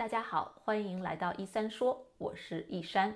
大家好，欢迎来到一三说，我是一山。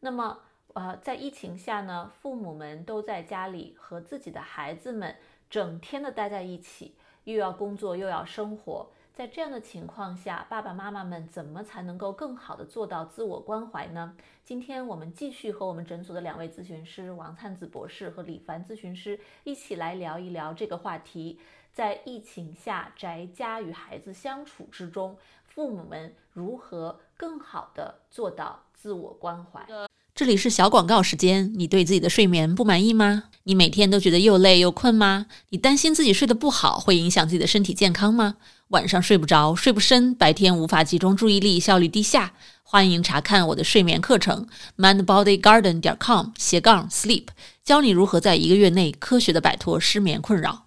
那么，呃，在疫情下呢，父母们都在家里和自己的孩子们整天的待在一起，又要工作又要生活。在这样的情况下，爸爸妈妈们怎么才能够更好的做到自我关怀呢？今天我们继续和我们诊所的两位咨询师王灿子博士和李凡咨询师一起来聊一聊这个话题。在疫情下，宅家与孩子相处之中。父母们如何更好的做到自我关怀？这里是小广告时间。你对自己的睡眠不满意吗？你每天都觉得又累又困吗？你担心自己睡得不好会影响自己的身体健康吗？晚上睡不着，睡不深，白天无法集中注意力，效率低下？欢迎查看我的睡眠课程，mindbodygarden 点 com 斜杠 sleep，教你如何在一个月内科学的摆脱失眠困扰。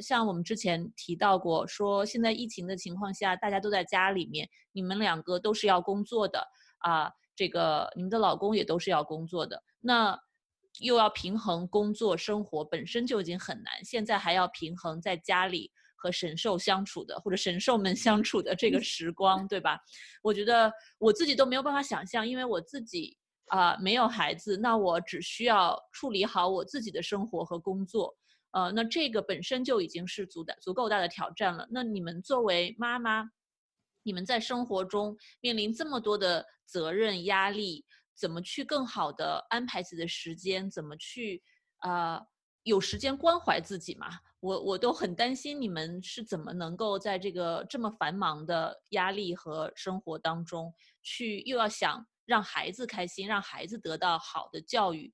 像我们之前提到过，说现在疫情的情况下，大家都在家里面，你们两个都是要工作的啊，这个你们的老公也都是要工作的，那又要平衡工作生活，本身就已经很难，现在还要平衡在家里和神兽相处的或者神兽们相处的这个时光，对吧？我觉得我自己都没有办法想象，因为我自己啊没有孩子，那我只需要处理好我自己的生活和工作。呃，那这个本身就已经是足的足够大的挑战了。那你们作为妈妈，你们在生活中面临这么多的责任压力，怎么去更好的安排自己的时间？怎么去呃有时间关怀自己嘛？我我都很担心你们是怎么能够在这个这么繁忙的压力和生活当中，去又要想让孩子开心，让孩子得到好的教育，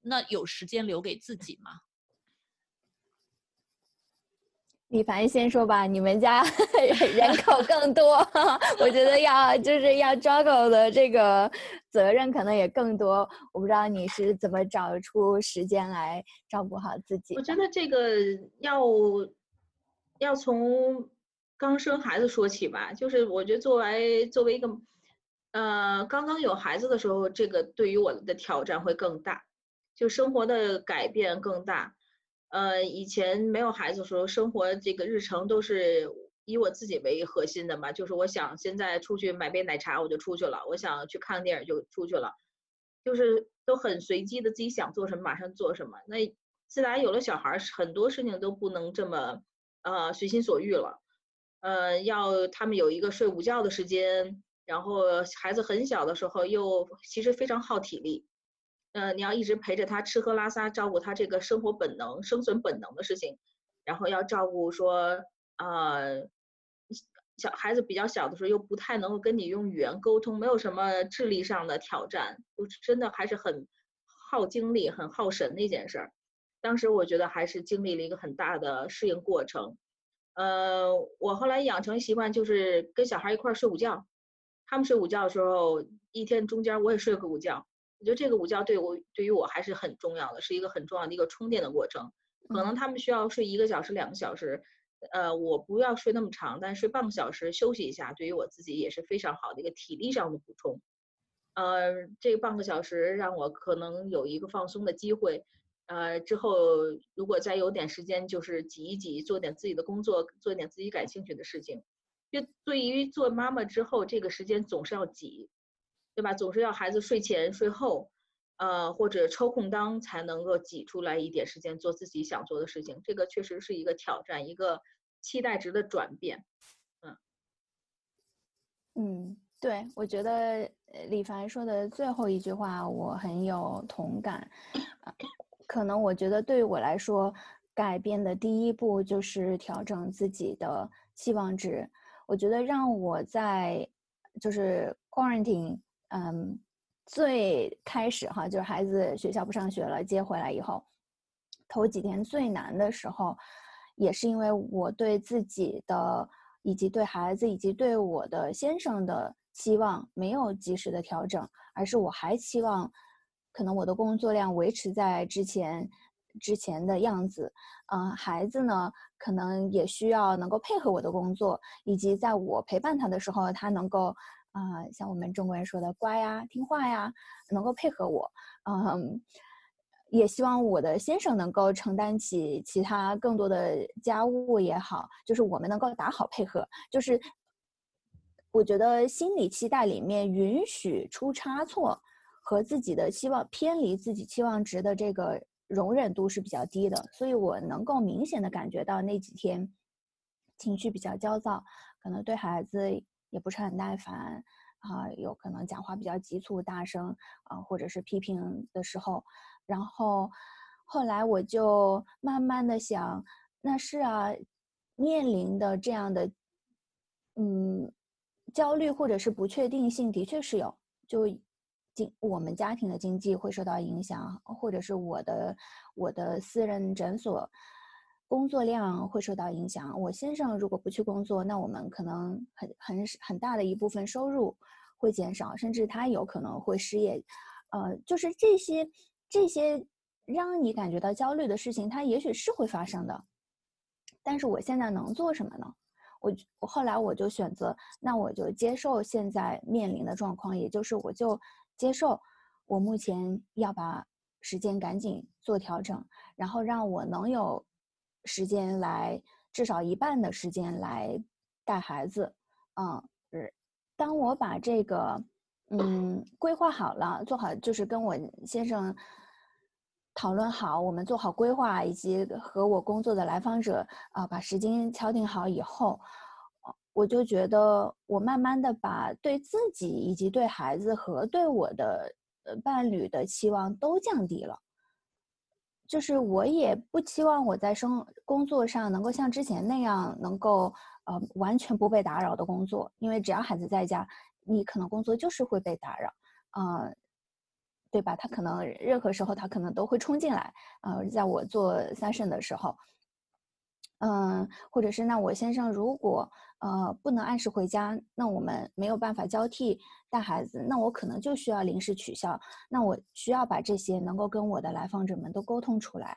那有时间留给自己吗？李凡先说吧，你们家 人口更多，我觉得要就是要 juggle 的这个责任可能也更多。我不知道你是怎么找出时间来照顾好自己。我觉得这个要要从刚生孩子说起吧，就是我觉得作为作为一个呃刚刚有孩子的时候，这个对于我的挑战会更大，就生活的改变更大。呃，以前没有孩子的时候，生活这个日程都是以我自己为核心的嘛，就是我想现在出去买杯奶茶我就出去了，我想去看个电影就出去了，就是都很随机的，自己想做什么马上做什么。那自打有了小孩，很多事情都不能这么呃随心所欲了，呃，要他们有一个睡午觉的时间，然后孩子很小的时候又其实非常耗体力。嗯，你要一直陪着他吃喝拉撒，照顾他这个生活本能、生存本能的事情，然后要照顾说，呃，小孩子比较小的时候又不太能够跟你用语言沟通，没有什么智力上的挑战，就真的还是很耗精力、很耗神的一件事儿。当时我觉得还是经历了一个很大的适应过程。呃，我后来养成习惯就是跟小孩一块儿睡午觉，他们睡午觉的时候，一天中间我也睡个午觉。我觉得这个午觉对我对于我还是很重要的，是一个很重要的一个充电的过程。可能他们需要睡一个小时、两个小时，呃，我不要睡那么长，但睡半个小时休息一下，对于我自己也是非常好的一个体力上的补充。呃，这半个小时让我可能有一个放松的机会。呃，之后如果再有点时间，就是挤一挤，做点自己的工作，做点自己感兴趣的事情。就对于做妈妈之后，这个时间总是要挤。对吧？总是要孩子睡前、睡后，呃，或者抽空当才能够挤出来一点时间做自己想做的事情。这个确实是一个挑战，一个期待值的转变。嗯，嗯，对，我觉得李凡说的最后一句话我很有同感。可能我觉得对于我来说，改变的第一步就是调整自己的期望值。我觉得让我在就是 quarantine。嗯，最开始哈，就是孩子学校不上学了，接回来以后，头几天最难的时候，也是因为我对自己的，以及对孩子，以及对我的先生的期望没有及时的调整，而是我还期望，可能我的工作量维持在之前之前的样子，嗯，孩子呢，可能也需要能够配合我的工作，以及在我陪伴他的时候，他能够。啊，像我们中国人说的乖呀、听话呀，能够配合我，嗯，也希望我的先生能够承担起其他更多的家务也好，就是我们能够打好配合，就是我觉得心理期待里面允许出差错和自己的期望偏离自己期望值的这个容忍度是比较低的，所以我能够明显的感觉到那几天情绪比较焦躁，可能对孩子也不是很耐烦啊，有可能讲话比较急促大声啊，或者是批评的时候，然后后来我就慢慢的想，那是啊，面临的这样的嗯。焦虑或者是不确定性的确是有，就经我们家庭的经济会受到影响，或者是我的我的私人诊所工作量会受到影响。我先生如果不去工作，那我们可能很很很大的一部分收入会减少，甚至他有可能会失业。呃，就是这些这些让你感觉到焦虑的事情，它也许是会发生的，但是我现在能做什么呢？我我后来我就选择，那我就接受现在面临的状况，也就是我就接受我目前要把时间赶紧做调整，然后让我能有时间来至少一半的时间来带孩子，嗯，当我把这个嗯规划好了，做好就是跟我先生讨论好，我们做好规划，以及和我工作的来访者啊把时间敲定好以后。我就觉得，我慢慢的把对自己以及对孩子和对我的呃伴侣的期望都降低了。就是我也不期望我在生工作上能够像之前那样能够呃完全不被打扰的工作，因为只要孩子在家，你可能工作就是会被打扰，嗯，对吧？他可能任何时候他可能都会冲进来，呃，在我做 session 的时候。嗯，或者是那我先生如果呃不能按时回家，那我们没有办法交替带孩子，那我可能就需要临时取消。那我需要把这些能够跟我的来访者们都沟通出来。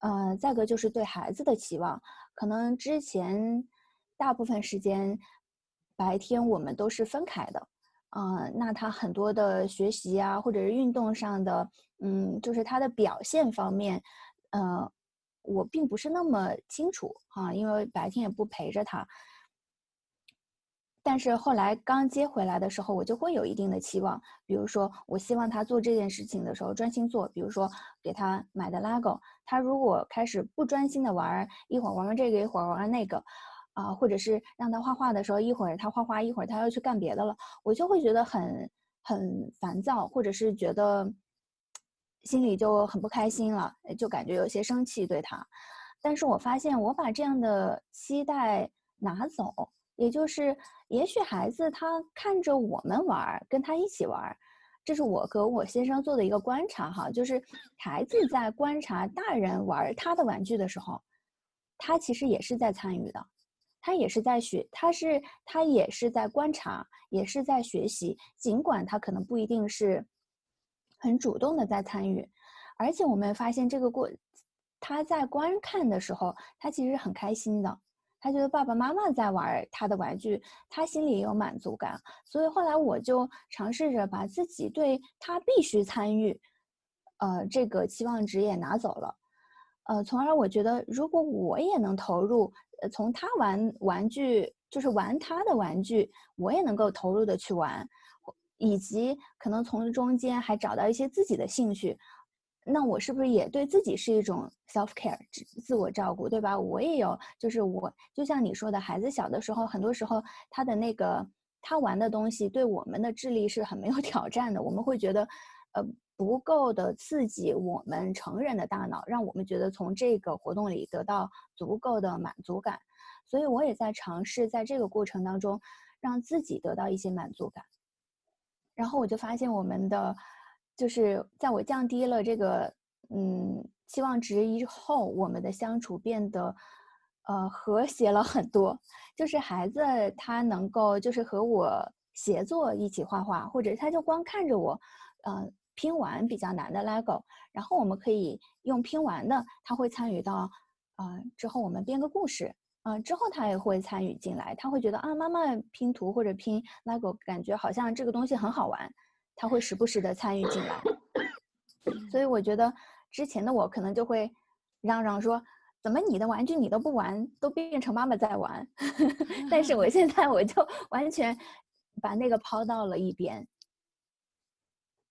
呃，再个就是对孩子的期望，可能之前大部分时间白天我们都是分开的，嗯，那他很多的学习啊，或者是运动上的，嗯，就是他的表现方面，呃。我并不是那么清楚哈，因为白天也不陪着他。但是后来刚接回来的时候，我就会有一定的期望，比如说我希望他做这件事情的时候专心做，比如说给他买的 LEGO，他如果开始不专心的玩，一会儿玩玩这个，一会儿玩玩那个，啊，或者是让他画画的时候，一会儿他画画，一会儿他要去干别的了，我就会觉得很很烦躁，或者是觉得。心里就很不开心了，就感觉有些生气对他。但是我发现，我把这样的期待拿走，也就是也许孩子他看着我们玩，跟他一起玩，这是我和我先生做的一个观察哈，就是孩子在观察大人玩他的玩具的时候，他其实也是在参与的，他也是在学，他是他也是在观察，也是在学习，尽管他可能不一定是。很主动的在参与，而且我们发现这个过，他在观看的时候，他其实很开心的，他觉得爸爸妈妈在玩他的玩具，他心里也有满足感。所以后来我就尝试着把自己对他必须参与，呃，这个期望值也拿走了，呃，从而我觉得如果我也能投入，呃，从他玩玩具就是玩他的玩具，我也能够投入的去玩。以及可能从中间还找到一些自己的兴趣，那我是不是也对自己是一种 self care 自我照顾，对吧？我也有，就是我就像你说的，孩子小的时候，很多时候他的那个他玩的东西对我们的智力是很没有 挑战的，我们会觉得，呃，不够的刺激我们成人的大脑，让我们觉得从这个活动里得到足够的满足感，所以我也在尝试在这个过程当中让自己得到一些满足感。然后我就发现，我们的就是在我降低了这个嗯期望值以后，我们的相处变得呃和谐了很多。就是孩子他能够就是和我协作一起画画，或者他就光看着我，呃拼完比较难的 LEGO，然后我们可以用拼完的，他会参与到啊之后我们编个故事。嗯，之后他也会参与进来，他会觉得啊，妈妈拼图或者拼 LEGO，感觉好像这个东西很好玩，他会时不时的参与进来。所以我觉得之前的我可能就会嚷嚷说，怎么你的玩具你都不玩，都变成妈妈在玩？但是我现在我就完全把那个抛到了一边。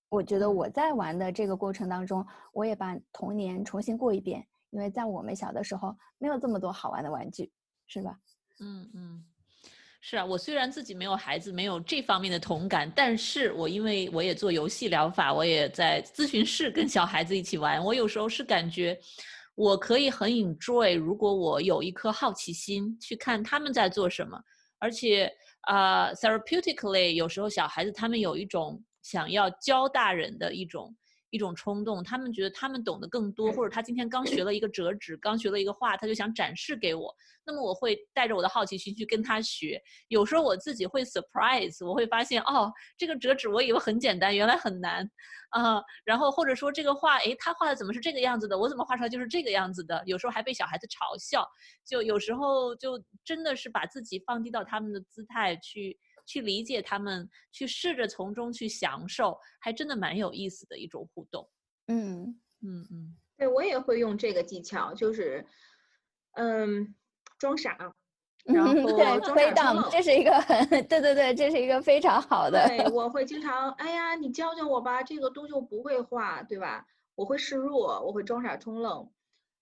我觉得我在玩的这个过程当中，我也把童年重新过一遍，因为在我们小的时候没有这么多好玩的玩具，是吧？嗯嗯。是啊，我虽然自己没有孩子，没有这方面的同感，但是我因为我也做游戏疗法，我也在咨询室跟小孩子一起玩，我有时候是感觉，我可以很 enjoy，如果我有一颗好奇心去看他们在做什么，而且啊，therapeutically，有时候小孩子他们有一种想要教大人的一种。一种冲动，他们觉得他们懂得更多，或者他今天刚学了一个折纸，刚学了一个画，他就想展示给我。那么我会带着我的好奇心去跟他学。有时候我自己会 surprise，我会发现哦，这个折纸我以为很简单，原来很难啊。然后或者说这个画，诶，他画的怎么是这个样子的？我怎么画出来就是这个样子的？有时候还被小孩子嘲笑。就有时候就真的是把自己放低到他们的姿态去。去理解他们，去试着从中去享受，还真的蛮有意思的一种互动。嗯嗯嗯，对我也会用这个技巧，就是嗯装傻，然后对回档，这是一个很 对对对，这是一个非常好的。对，我会经常哎呀，你教教我吧，这个东西我不会画，对吧？我会示弱，我会装傻充愣。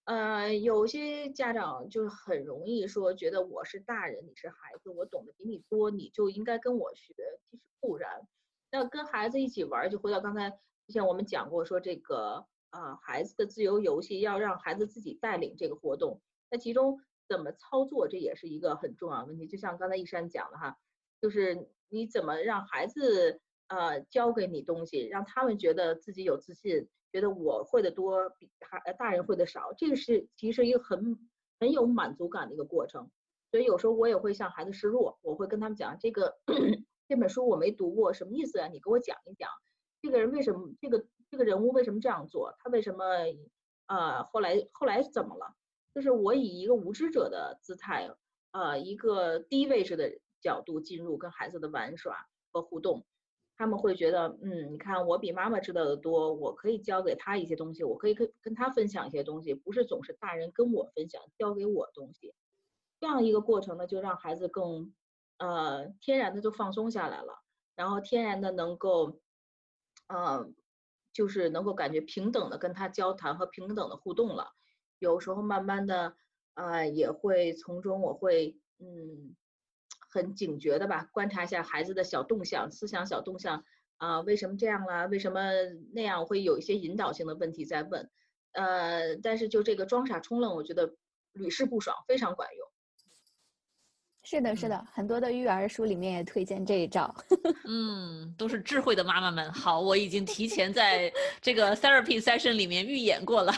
呃，有些家长就是很容易说，觉得我是大人，你是孩子，我懂得比你多，你就应该跟我学。其实不然，那跟孩子一起玩，就回到刚才之前我们讲过，说这个啊，孩子的自由游戏要让孩子自己带领这个活动。那其中怎么操作，这也是一个很重要的问题。就像刚才一山讲的哈，就是你怎么让孩子呃教给你东西，让他们觉得自己有自信。觉得我会的多，比孩大人会的少，这个是其实一个很很有满足感的一个过程。所以有时候我也会向孩子示弱，我会跟他们讲这个 这本书我没读过，什么意思啊？你给我讲一讲，这个人为什么这个这个人物为什么这样做？他为什么呃后来后来怎么了？就是我以一个无知者的姿态，呃一个低位置的角度进入跟孩子的玩耍和互动。他们会觉得，嗯，你看我比妈妈知道的多，我可以教给他一些东西，我可以跟跟他分享一些东西，不是总是大人跟我分享教给我东西，这样一个过程呢，就让孩子更，呃，天然的就放松下来了，然后天然的能够，嗯，就是能够感觉平等的跟他交谈和平等的互动了，有时候慢慢的，呃，也会从中我会，嗯。很警觉的吧，观察一下孩子的小动向、思想小动向啊，为什么这样啦？为什么那样？会有一些引导性的问题在问，呃，但是就这个装傻充愣，我觉得屡试不爽，非常管用。是的，是的，很多的育儿书里面也推荐这一招。嗯，都是智慧的妈妈们。好，我已经提前在这个 therapy session 里面预演过了。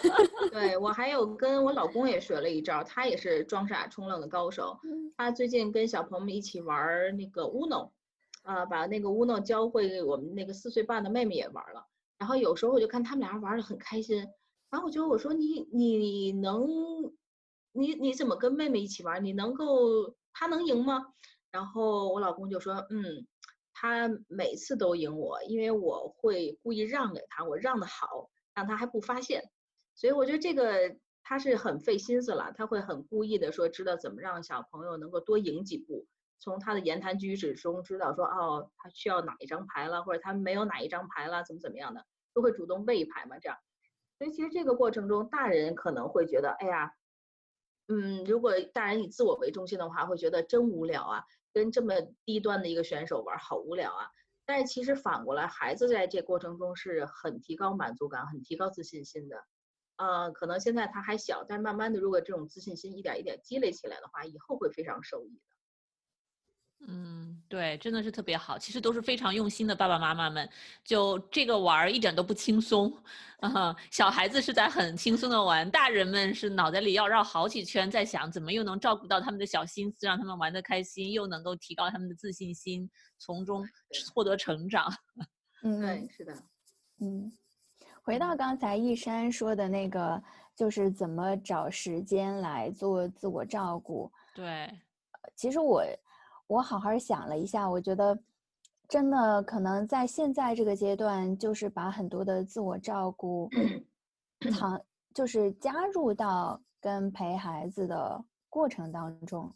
对我还有跟我老公也学了一招，他也是装傻充愣的高手。他最近跟小朋友们一起玩那个 Uno，啊，把那个 Uno 教会我们那个四岁半的妹妹也玩了。然后有时候我就看他们俩玩的很开心，然后我就我说你你能。你你怎么跟妹妹一起玩？你能够她能赢吗？然后我老公就说，嗯，他每次都赢我，因为我会故意让给他，我让的好，让他还不发现。所以我觉得这个他是很费心思了，他会很故意的说，知道怎么让小朋友能够多赢几步，从他的言谈举止中知道说，哦，他需要哪一张牌了，或者他没有哪一张牌了，怎么怎么样的，都会主动备一牌嘛，这样。所以其实这个过程中，大人可能会觉得，哎呀。嗯，如果大人以自我为中心的话，会觉得真无聊啊，跟这么低端的一个选手玩，好无聊啊。但是其实反过来，孩子在这过程中是很提高满足感、很提高自信心的。呃，可能现在他还小，但慢慢的，如果这种自信心一点一点积累起来的话，以后会非常受益的。嗯，对，真的是特别好。其实都是非常用心的爸爸妈妈们。就这个玩儿一点都不轻松，啊，小孩子是在很轻松的玩，大人们是脑袋里要绕好几圈，在想怎么又能照顾到他们的小心思，让他们玩得开心，又能够提高他们的自信心，从中获得成长。嗯，对，是的。嗯，回到刚才一山说的那个，就是怎么找时间来做自我照顾。对，其实我。我好好想了一下，我觉得真的可能在现在这个阶段，就是把很多的自我照顾，藏 就是加入到跟陪孩子的过程当中，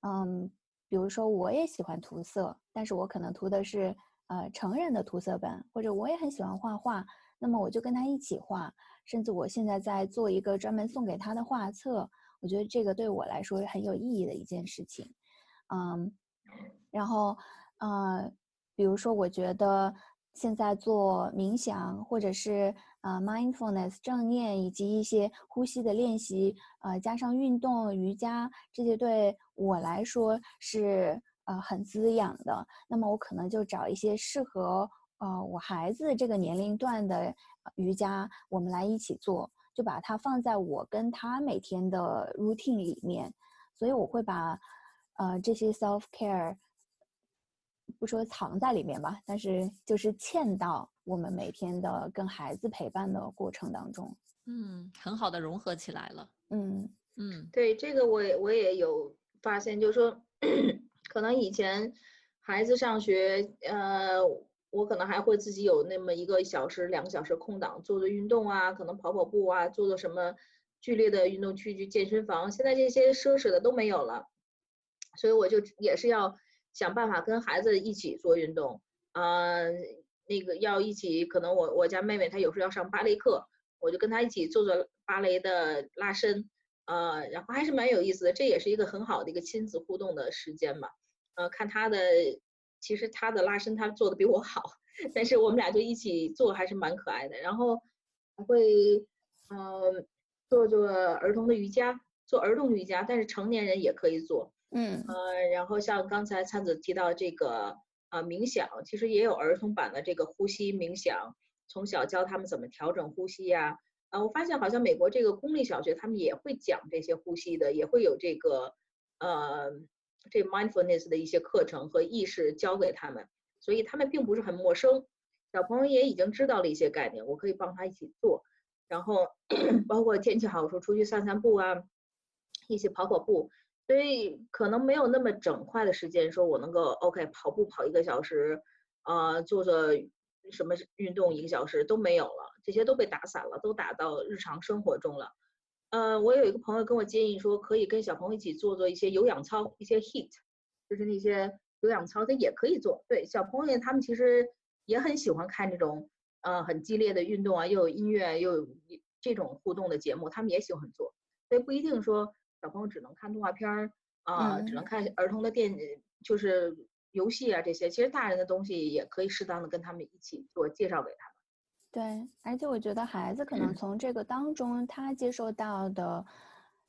嗯，比如说我也喜欢涂色，但是我可能涂的是呃成人的涂色本，或者我也很喜欢画画，那么我就跟他一起画，甚至我现在在做一个专门送给他的画册，我觉得这个对我来说很有意义的一件事情，嗯，然后呃，比如说我觉得。现在做冥想，或者是呃 mindfulness 正念，以及一些呼吸的练习，呃，加上运动、瑜伽，这些对我来说是呃很滋养的。那么我可能就找一些适合呃我孩子这个年龄段的瑜伽，我们来一起做，就把它放在我跟他每天的 routine 里面。所以我会把呃这些 self care。不说藏在里面吧，但是就是嵌到我们每天的跟孩子陪伴的过程当中，嗯，很好的融合起来了，嗯。嗯，对这个我也我也有发现，就是说，可能以前孩子上学，呃，我可能还会自己有那么一个小时、两个小时空档做做运动啊，可能跑跑步啊，做做什么剧烈的运动去去健身房，现在这些奢侈的都没有了，所以我就也是要。想办法跟孩子一起做运动，啊，那个要一起，可能我我家妹妹她有时候要上芭蕾课，我就跟她一起做做芭蕾的拉伸，呃，然后还是蛮有意思的，这也是一个很好的一个亲子互动的时间嘛，呃，看她的，其实她的拉伸她做的比我好，但是我们俩就一起做还是蛮可爱的，然后还会，嗯，做做儿童的瑜伽，做儿童瑜伽，但是成年人也可以做。嗯呃，然后像刚才灿子提到这个啊冥想，其实也有儿童版的这个呼吸冥想，从小教他们怎么调整呼吸呀。啊，我发现好像美国这个公立小学他们也会讲这些呼吸的，也会有这个呃这 mindfulness 的一些课程和意识教给他们，所以他们并不是很陌生，小朋友也已经知道了一些概念，我可以帮他一起做。然后 包括天气好的时候出去散散步啊，一起跑跑步。所以可能没有那么整块的时间，说我能够 OK 跑步跑一个小时，啊，做做什么运动一个小时都没有了，这些都被打散了，都打到日常生活中了。呃，我有一个朋友跟我建议说，可以跟小朋友一起做做一些有氧操，一些 HIIT，就是那些有氧操，他也可以做。对，小朋友他们其实也很喜欢看这种呃很激烈的运动啊，又有音乐又有这种互动的节目，他们也喜欢做。所以不一定说。小朋友只能看动画片儿啊，只能看儿童的电，就是游戏啊这些。其实大人的东西也可以适当的跟他们一起做，介绍给他们。对，而且我觉得孩子可能从这个当中，他接受到的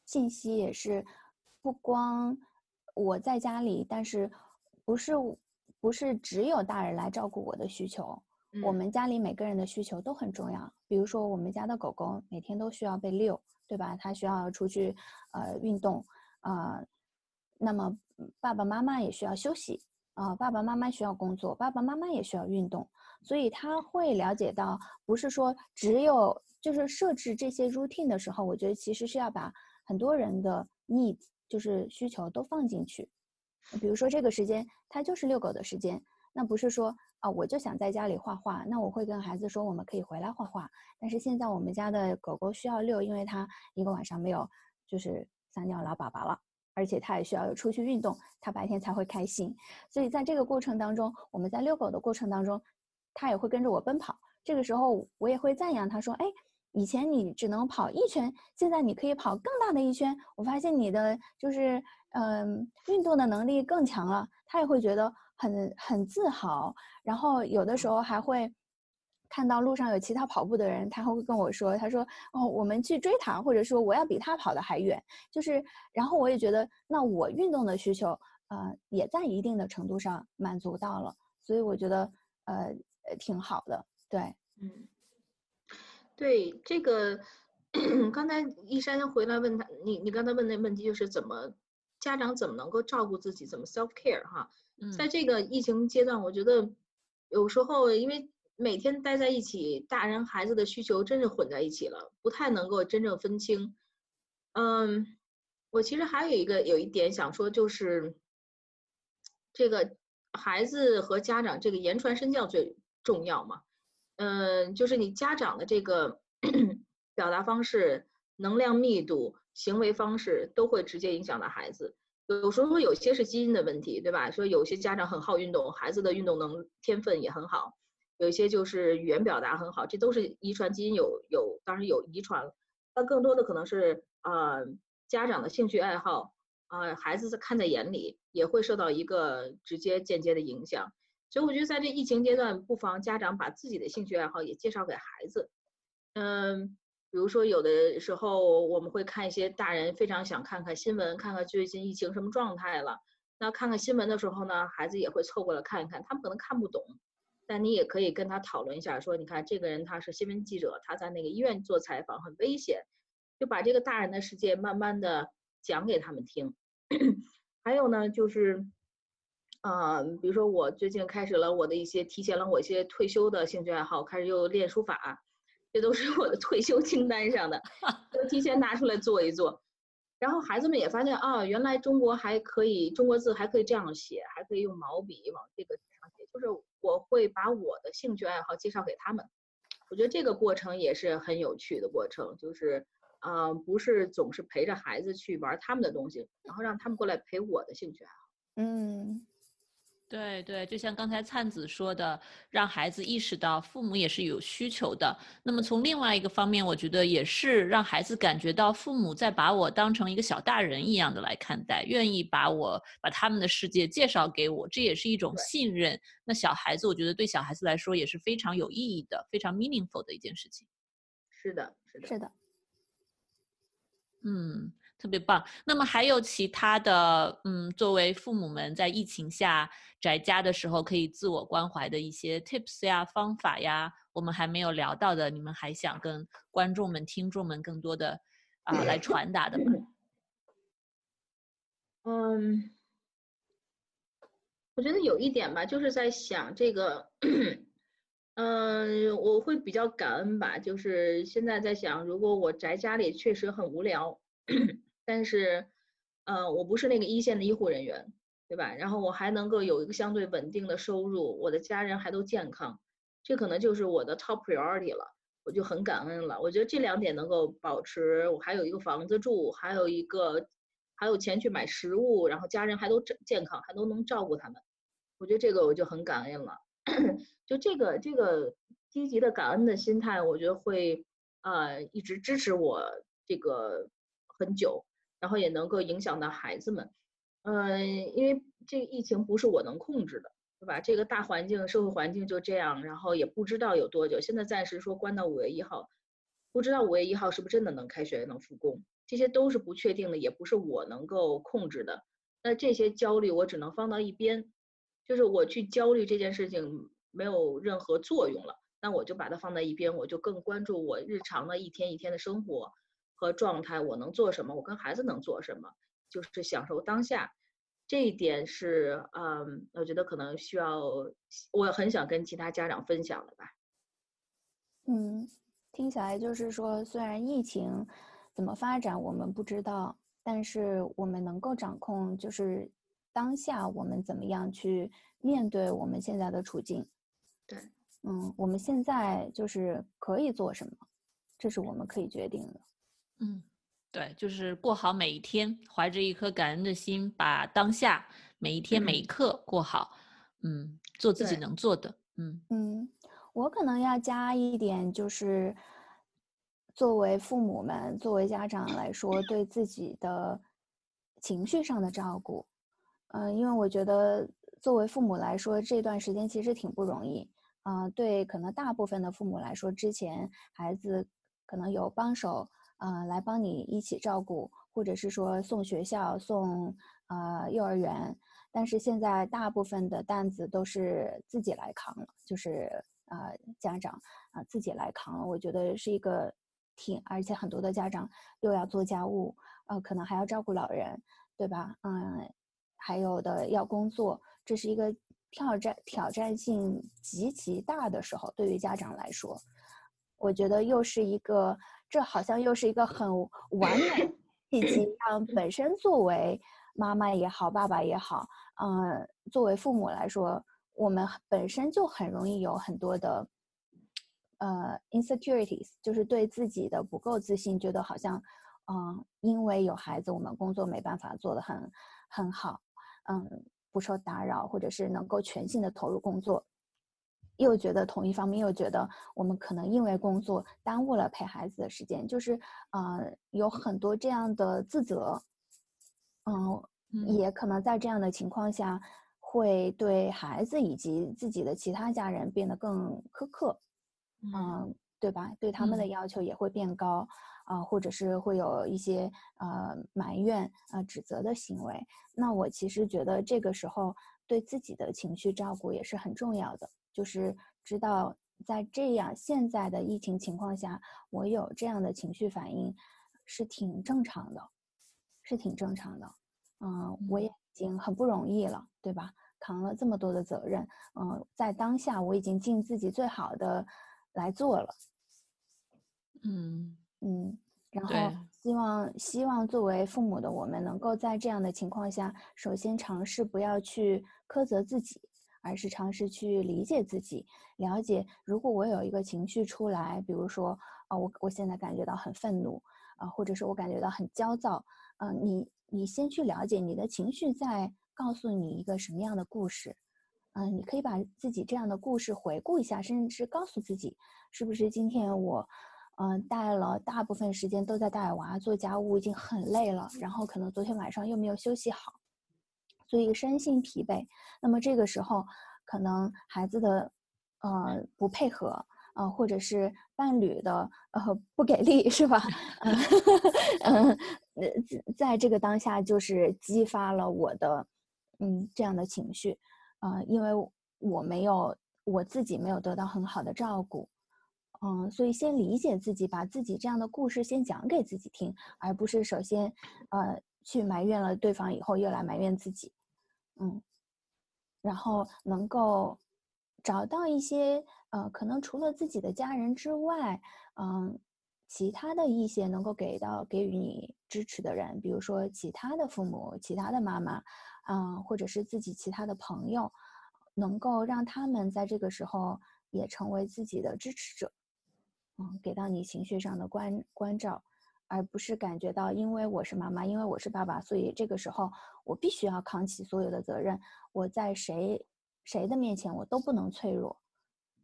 信息也是不光我在家里，但是不是不是只有大人来照顾我的需求，我们家里每个人的需求都很重要。比如说我们家的狗狗每天都需要被遛。对吧？它需要出去，呃，运动，啊，那么爸爸妈妈也需要休息，啊，爸爸妈妈需要工作，爸爸妈妈也需要运动，所以他会了解到，不是说只有就是设置这些 routine 的时候，我觉得其实是要把很多人的 needs 就是需求都放进去，比如说这个时间，它就是遛狗的时间。那不是说啊，我就想在家里画画，那我会跟孩子说，我们可以回来画画。但是现在我们家的狗狗需要遛，因为它一个晚上没有就是撒尿拉粑粑了，而且它也需要出去运动，它白天才会开心。所以在这个过程当中，我们在遛狗的过程当中，它也会跟着我奔跑。这个时候我也会赞扬它说，哎，以前你只能跑一圈，现在你可以跑更大的一圈。我发现你的就是嗯运动的能力更强了，它也会觉得。很很自豪，然后有的时候还会看到路上有其他跑步的人，他会跟我说：“他说哦，我们去追他，或者说我要比他跑得还远。”就是，然后我也觉得，那我运动的需求，呃，也在一定的程度上满足到了，所以我觉得，呃，挺好的。对，嗯，对这个，刚才一山回来问他，你你刚才问那问题就是怎么家长怎么能够照顾自己，怎么 self care 哈？在这个疫情阶段，我觉得有时候因为每天待在一起，大人孩子的需求真是混在一起了，不太能够真正分清。嗯，我其实还有一个有一点想说，就是这个孩子和家长这个言传身教最重要嘛。嗯，就是你家长的这个表达方式、能量密度、行为方式都会直接影响到孩子。有时候有些是基因的问题，对吧？说有些家长很好运动，孩子的运动能天分也很好；有一些就是语言表达很好，这都是遗传基因有有，当然有遗传。但更多的可能是呃家长的兴趣爱好，啊孩子看在眼里，也会受到一个直接间接的影响。所以我觉得在这疫情阶段，不妨家长把自己的兴趣爱好也介绍给孩子。嗯，比如说有的时候我们会看一些大人非常想看看新闻，看看最近疫情什么状态了。那看看新闻的时候呢，孩子也会凑过来看一看。他们可能看不懂，但你也可以跟他讨论一下，说你看这个人他是新闻记者，他在那个医院做采访很危险，就把这个大人的世界慢慢的讲给他们听。还有呢，就是。啊，比如说我最近开始了我的一些提前了我一些退休的兴趣爱好，开始又练书法，这都是我的退休清单上的，都提前拿出来做一做。然后孩子们也发现啊，原来中国还可以，中国字还可以这样写，还可以用毛笔往这个纸上写。就是我会把我的兴趣爱好介绍给他们，我觉得这个过程也是很有趣的过程，就是啊，不是总是陪着孩子去玩他们的东西，然后让他们过来陪我的兴趣爱好。嗯。对对，就像刚才灿子说的，让孩子意识到父母也是有需求的。那么从另外一个方面，我觉得也是让孩子感觉到父母在把我当成一个小大人一样的来看待，愿意把我把他们的世界介绍给我，这也是一种信任。那小孩子，我觉得对小孩子来说也是非常有意义的，非常 meaningful 的一件事情。是的，是的，是的。嗯。特别棒。那么还有其他的，嗯，作为父母们在疫情下宅家的时候可以自我关怀的一些 tips 呀、方法呀，我们还没有聊到的，你们还想跟观众们、听众们更多的啊来传达的吗？嗯，我觉得有一点吧，就是在想这个，嗯，我会比较感恩吧，就是现在在想，如果我宅家里确实很无聊。但是，呃，我不是那个一线的医护人员，对吧？然后我还能够有一个相对稳定的收入，我的家人还都健康，这可能就是我的 top priority 了，我就很感恩了。我觉得这两点能够保持，我还有一个房子住，还有一个还有钱去买食物，然后家人还都健健康，还都能照顾他们，我觉得这个我就很感恩了。就这个这个积极的感恩的心态，我觉得会呃一直支持我这个很久。然后也能够影响到孩子们，嗯，因为这个疫情不是我能控制的，对吧？这个大环境、社会环境就这样，然后也不知道有多久。现在暂时说关到五月一号，不知道五月一号是不是真的能开学、能复工，这些都是不确定的，也不是我能够控制的。那这些焦虑我只能放到一边，就是我去焦虑这件事情没有任何作用了，那我就把它放在一边，我就更关注我日常的一天一天的生活。和状态，我能做什么？我跟孩子能做什么？就是享受当下，这一点是，嗯，我觉得可能需要，我很想跟其他家长分享的吧。嗯，听起来就是说，虽然疫情怎么发展我们不知道，但是我们能够掌控，就是当下我们怎么样去面对我们现在的处境。对，嗯，我们现在就是可以做什么，这是我们可以决定的。嗯，对，就是过好每一天，怀着一颗感恩的心，把当下每一天每一刻过好。嗯，做自己能做的。嗯嗯，我可能要加一点，就是作为父母们、作为家长来说，对自己的情绪上的照顾。嗯，因为我觉得作为父母来说，这段时间其实挺不容易。嗯，对，可能大部分的父母来说，之前孩子可能有帮手。呃，来帮你一起照顾，或者是说送学校、送呃幼儿园，但是现在大部分的担子都是自己来扛了，就是呃家长啊自己来扛了。我觉得是一个挺，而且很多的家长又要做家务，呃，可能还要照顾老人，对吧？嗯，还有的要工作，这是一个挑战挑战性极其大的时候，对于家长来说，我觉得又是一个。这好像又是一个很完美契机，让本身作为妈妈也好，爸爸也好，嗯，作为父母来说，我们本身就很容易有很多的呃 insecurities，就是对自己的不够自信，觉得好像嗯，因为有孩子，我们工作没办法做得很很好，嗯，不受打扰，或者是能够全心的投入工作，又觉得同一方面又觉得我们可能因为工作耽误了陪孩子的时间，就是呃有很多这样的自责，嗯，也可能在这样的情况下，会对孩子以及自己的其他家人变得更苛刻，嗯，对吧？对他们的要求也会变高。啊，或者是会有一些呃埋怨、呃指责的行为，那我其实觉得这个时候对自己的情绪照顾也是很重要的，就是知道在这样现在的疫情情况下，我有这样的情绪反应是挺正常的，是挺正常的。嗯，我也已经很不容易了，对吧？扛了这么多的责任，嗯，在当下我已经尽自己最好的来做了。嗯。嗯，然后希望希望作为父母的我们，能够在这样的情况下，首先尝试不要去苛责自己，而是尝试去理解自己，了解如果我有一个情绪出来，比如说啊，我我现在感觉到很愤怒啊，或者是我感觉到很焦躁，嗯，你你先去了解你的情绪在告诉你一个什么样的故事，嗯，你可以把自己这样的故事回顾一下，甚至是告诉自己，是不是今天我。嗯，带了大部分时间都在带娃做家务，已经很累了。然后可能昨天晚上又没有休息好，所以身心疲惫。那么这个时候，可能孩子的呃不配合，呃或者是伴侣的呃不给力，是吧？嗯，在这个当下就是激发了我的嗯这样的情绪，呃，因为我没有我自己没有得到很好的照顾。嗯，所以先理解自己，把自己这样的故事先讲给自己听，而不是首先，呃，去埋怨了对方以后又来埋怨自己，嗯，然后能够找到一些，呃，可能除了自己的家人之外，嗯，其他的一些能够给到给予你支持的人，比如说其他的父母、其他的妈妈，嗯，或者是自己其他的朋友，能够让他们在这个时候也成为自己的支持者。嗯，给到你情绪上的关关照，而不是感觉到因为我是妈妈，因为我是爸爸，所以这个时候我必须要扛起所有的责任。我在谁谁的面前我都不能脆弱，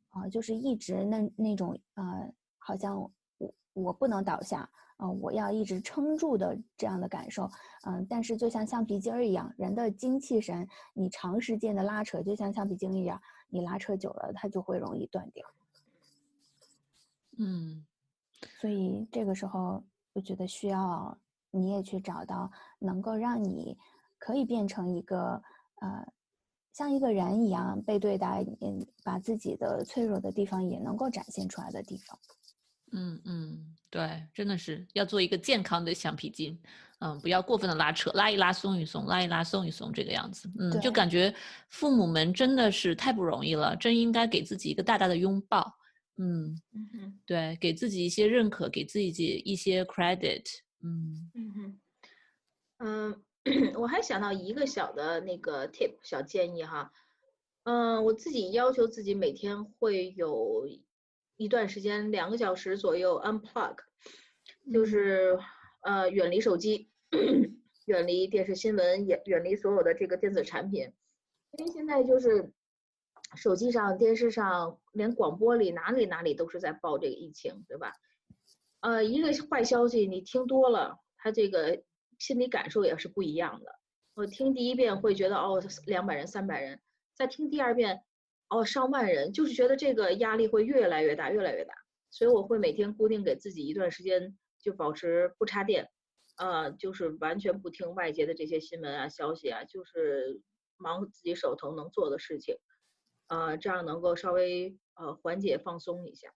啊，就是一直那那种呃，好像我我不能倒下，啊，我要一直撑住的这样的感受。嗯，但是就像橡皮筋儿一样，人的精气神，你长时间的拉扯，就像橡皮筋一样，你拉扯久了，它就会容易断掉。嗯，所以这个时候，我觉得需要你也去找到能够让你可以变成一个呃，像一个人一样被对待，嗯，把自己的脆弱的地方也能够展现出来的地方。嗯嗯，对，真的是要做一个健康的橡皮筋，嗯，不要过分的拉扯，拉一拉松一松，拉一拉松一松，这个样子，嗯，就感觉父母们真的是太不容易了，真应该给自己一个大大的拥抱。嗯嗯对，给自己一些认可，给自己一些 credit。嗯嗯嗯，我还想到一个小的那个 tip 小建议哈，嗯，我自己要求自己每天会有一段时间两个小时左右 unplug，就是呃远离手机，远离电视新闻，远远离所有的这个电子产品，因为现在就是。手机上、电视上，连广播里哪里哪里都是在报这个疫情，对吧？呃，一个坏消息你听多了，他这个心理感受也是不一样的。我听第一遍会觉得哦，两百人、三百人，再听第二遍，哦，上万人，就是觉得这个压力会越来越大，越来越大。所以我会每天固定给自己一段时间，就保持不插电，呃，就是完全不听外界的这些新闻啊、消息啊，就是忙自己手头能做的事情。呃，这样能够稍微呃缓解放松一下。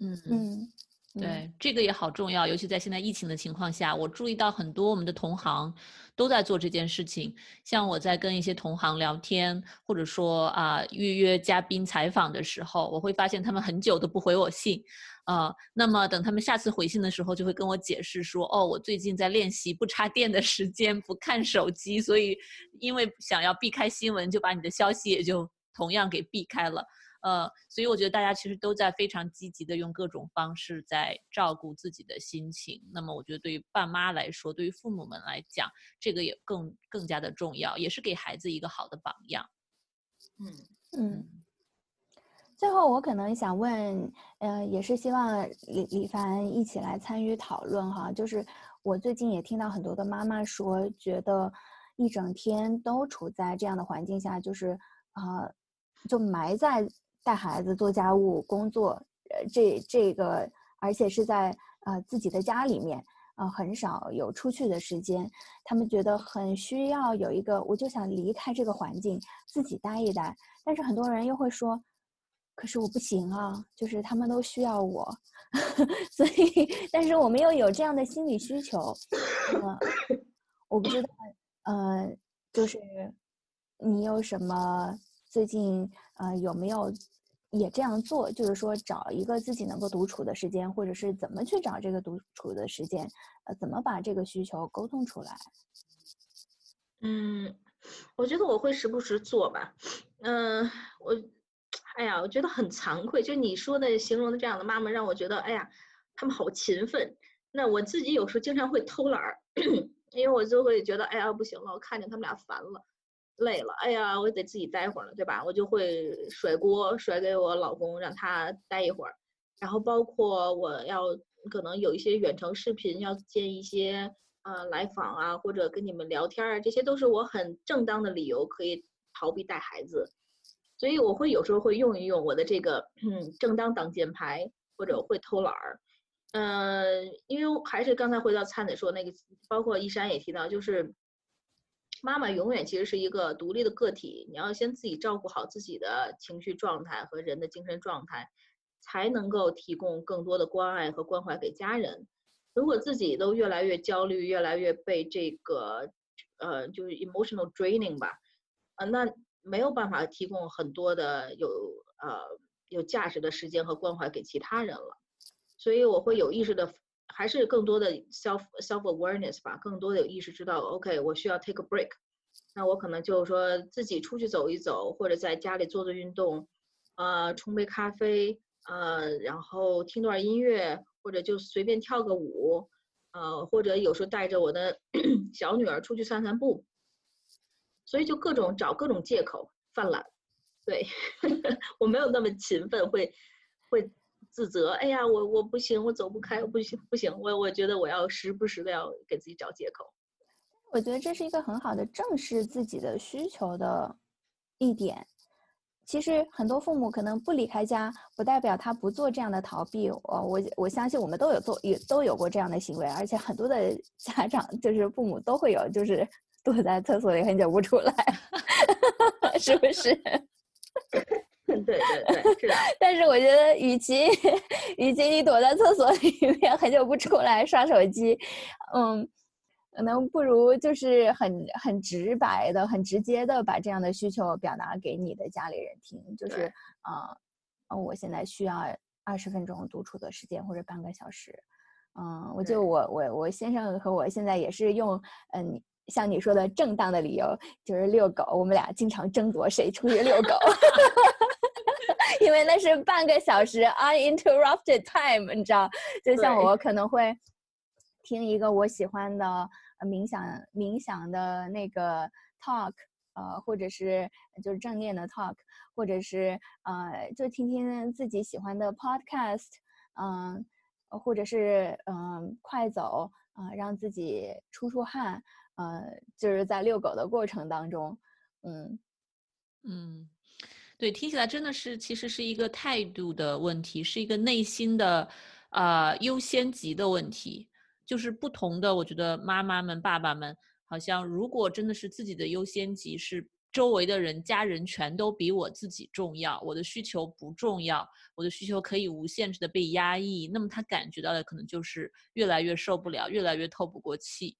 嗯嗯，对，这个也好重要，尤其在现在疫情的情况下，我注意到很多我们的同行都在做这件事情。像我在跟一些同行聊天，或者说啊预约嘉宾采访的时候，我会发现他们很久都不回我信。啊，那么等他们下次回信的时候，就会跟我解释说，哦，我最近在练习不插电的时间，不看手机，所以因为想要避开新闻，就把你的消息也就。同样给避开了，呃，所以我觉得大家其实都在非常积极的用各种方式在照顾自己的心情。那么我觉得对于爸妈来说，对于父母们来讲，这个也更更加的重要，也是给孩子一个好的榜样。嗯嗯。最后，我可能想问，呃，也是希望李李凡一起来参与讨论哈。就是我最近也听到很多的妈妈说，觉得一整天都处在这样的环境下，就是啊，就埋在带孩子、做家务、工作，呃，这这个，而且是在呃自己的家里面，啊，很少有出去的时间。他们觉得很需要有一个，我就想离开这个环境，自己待一待。但是很多人又会说。可是我不行啊，就是他们都需要我，所以，但是我们又有这样的心理需求，呃，我不知道，呃，就是你有什么最近呃有没有也这样做？就是说找一个自己能够独处的时间，或者是怎么去找这个独处的时间？呃，怎么把这个需求沟通出来？嗯，我觉得我会时不时做吧，嗯，我。哎呀，我觉得很惭愧，就你说的形容的这样的妈妈，让我觉得，哎呀，他们好勤奋。那我自己有时候经常会偷懒儿，因为我就会觉得，哎呀，不行了，我看见他们俩烦了，累了，哎呀，我得自己待会儿了，对吧？我就会甩锅甩给我老公，让他待一会儿。然后包括我要可能有一些远程视频要见一些呃来访啊，或者跟你们聊天啊，这些都是我很正当的理由可以逃避带孩子。所以我会有时候会用一用我的这个嗯正当挡箭牌，或者会偷懒儿，呃，因为还是刚才回到灿子说那个，包括一山也提到，就是妈妈永远其实是一个独立的个体，你要先自己照顾好自己的情绪状态和人的精神状态，才能够提供更多的关爱和关怀给家人。如果自己都越来越焦虑，越来越被这个呃就是 emotional draining 吧，啊那。没有办法提供很多的有呃有价值的时间和关怀给其他人了，所以我会有意识的，还是更多的 self self awareness 吧，更多的有意识知道，OK，我需要 take a break，那我可能就是说自己出去走一走，或者在家里做做运动，呃，冲杯咖啡，呃，然后听段音乐，或者就随便跳个舞，呃，或者有时候带着我的 小女儿出去散散步。所以就各种找各种借口犯懒，对 我没有那么勤奋，会会自责。哎呀，我我不行，我走不开，不行不行，我我觉得我要时不时的要给自己找借口。我觉得这是一个很好的正视自己的需求的一点。其实很多父母可能不离开家，不代表他不做这样的逃避。我我我相信我们都有做，也都有过这样的行为，而且很多的家长就是父母都会有，就是。躲在厕所里很久不出来，是不是？对对对，是的。但是我觉得，与其与其你躲在厕所里 面很久不出来刷手机，嗯，可能不如就是很很直白的、很直接的把这样的需求表达给你的家里人听，就是啊，我现在需要二十分钟独处的时间或者半个小时。嗯，我就我我我先生和我现在也是用嗯。像你说的正当的理由就是遛狗，我们俩经常争夺谁出去遛狗，因为那是半个小时 uninterrupted time，你知道？就像我可能会听一个我喜欢的冥想冥想的那个 talk，呃，或者是就是正念的 talk，或者是呃，就听听自己喜欢的 podcast，嗯，或者是嗯快走啊，让自己出出汗。呃，就是在遛狗的过程当中，嗯嗯，对，听起来真的是其实是一个态度的问题，是一个内心的呃优先级的问题。就是不同的，我觉得妈妈们、爸爸们，好像如果真的是自己的优先级是周围的人、家人全都比我自己重要，我的需求不重要，我的需求可以无限制的被压抑，那么他感觉到的可能就是越来越受不了，越来越透不过气。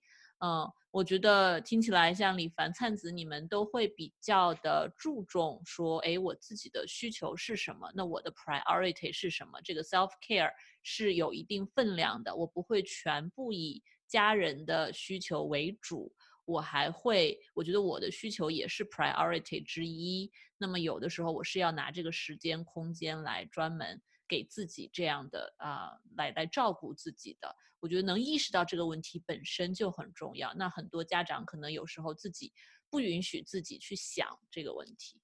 嗯，我觉得听起来像李凡、灿子，你们都会比较的注重说，哎，我自己的需求是什么？那我的 priority 是什么？这个 self care 是有一定分量的，我不会全部以家人的需求为主。我还会，我觉得我的需求也是 priority 之一。那么有的时候我是要拿这个时间空间来专门给自己这样的啊，来来照顾自己的。我觉得能意识到这个问题本身就很重要。那很多家长可能有时候自己不允许自己去想这个问题。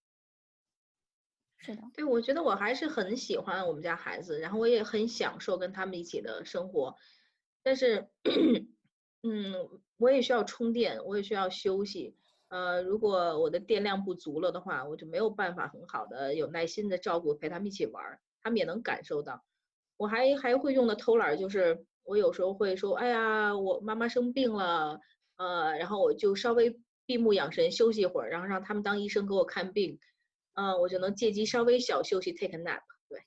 是的，对，我觉得我还是很喜欢我们家孩子，然后我也很享受跟他们一起的生活，但是，嗯，我也需要充电，我也需要休息。呃，如果我的电量不足了的话，我就没有办法很好的有耐心的照顾陪他们一起玩儿，他们也能感受到。我还还会用的偷懒，就是我有时候会说，哎呀，我妈妈生病了，呃，然后我就稍微闭目养神休息一会儿，然后让他们当医生给我看病。嗯，我就能借机稍微小休息，take a nap。对，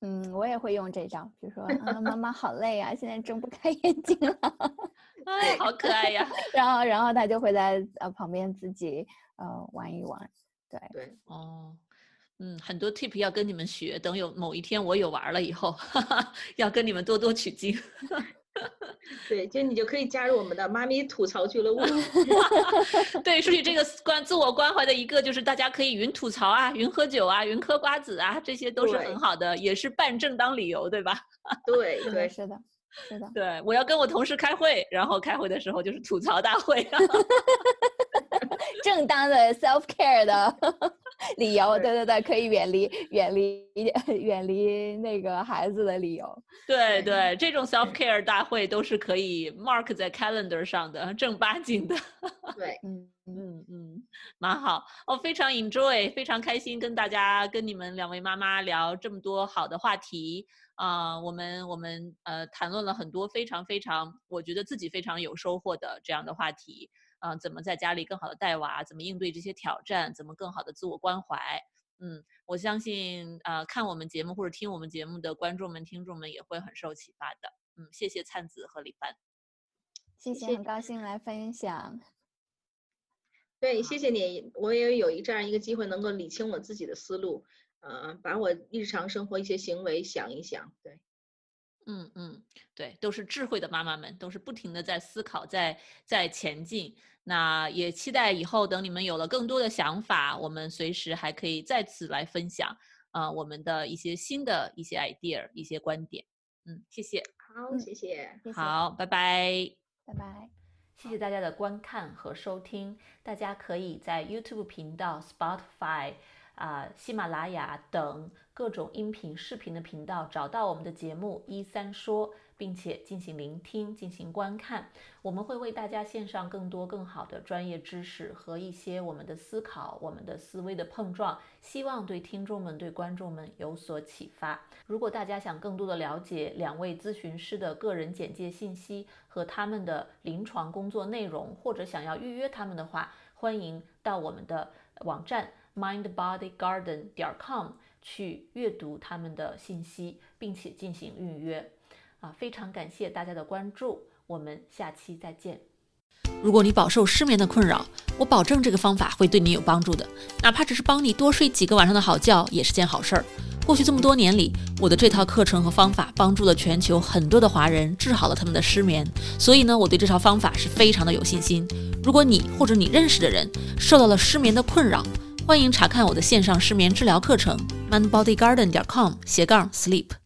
嗯，我也会用这招，比如说，啊，妈妈好 累啊，现在睁不开眼睛了，哎，好可爱呀。然后，然后他就会在呃旁边自己呃玩一玩。对对，哦，嗯，很多 tip 要跟你们学，等有某一天我有玩了以后，哈 哈要跟你们多多取经。对，就你就可以加入我们的妈咪吐槽俱乐部。对，说起这个关自我关怀的一个，就是大家可以云吐槽啊，云喝酒啊，云嗑瓜子啊，这些都是很好的，也是办正当理由，对吧？对对，是的，是的。对，我要跟我同事开会，然后开会的时候就是吐槽大会。正当的 self care 的理由，对对对，可以远离远离远离那个孩子的理由。对对，这种 self care 大会都是可以 mark 在 calendar 上的，正八经的。对，嗯嗯嗯，蛮好。哦，非常 enjoy，非常开心跟大家跟你们两位妈妈聊这么多好的话题啊。我们我们呃谈论了很多非常非常，我觉得自己非常有收获的这样的话题。嗯，怎么在家里更好的带娃？怎么应对这些挑战？怎么更好的自我关怀？嗯，我相信啊，看我们节目或者听我们节目的观众们、听众们也会很受启发的。嗯，谢谢灿子和李帆，谢谢，很高兴来分享。对，谢谢你，我也有一这样一个机会，能够理清我自己的思路，呃，把我日常生活一些行为想一想，对。嗯嗯，对，都是智慧的妈妈们，都是不停的在思考，在在前进。那也期待以后等你们有了更多的想法，我们随时还可以再次来分享啊，我们的一些新的一些 idea，一些观点。嗯，谢谢。好，谢谢。好，拜拜。拜拜。谢谢大家的观看和收听。大家可以在 YouTube 频道、Spotify。啊，喜马拉雅等各种音频、视频的频道，找到我们的节目一三说，并且进行聆听、进行观看。我们会为大家献上更多更好的专业知识和一些我们的思考、我们的思维的碰撞，希望对听众们、对观众们有所启发。如果大家想更多的了解两位咨询师的个人简介信息和他们的临床工作内容，或者想要预约他们的话，欢迎到我们的网站。mindbodygarden 点 com 去阅读他们的信息，并且进行预约。啊，非常感谢大家的关注，我们下期再见。如果你饱受失眠的困扰，我保证这个方法会对你有帮助的，哪怕只是帮你多睡几个晚上的好觉，也是件好事儿。过去这么多年里，我的这套课程和方法帮助了全球很多的华人治好了他们的失眠，所以呢，我对这套方法是非常的有信心。如果你或者你认识的人受到了失眠的困扰，欢迎查看我的线上失眠治疗课程，mindbodygarden 点 com 斜杠 sleep。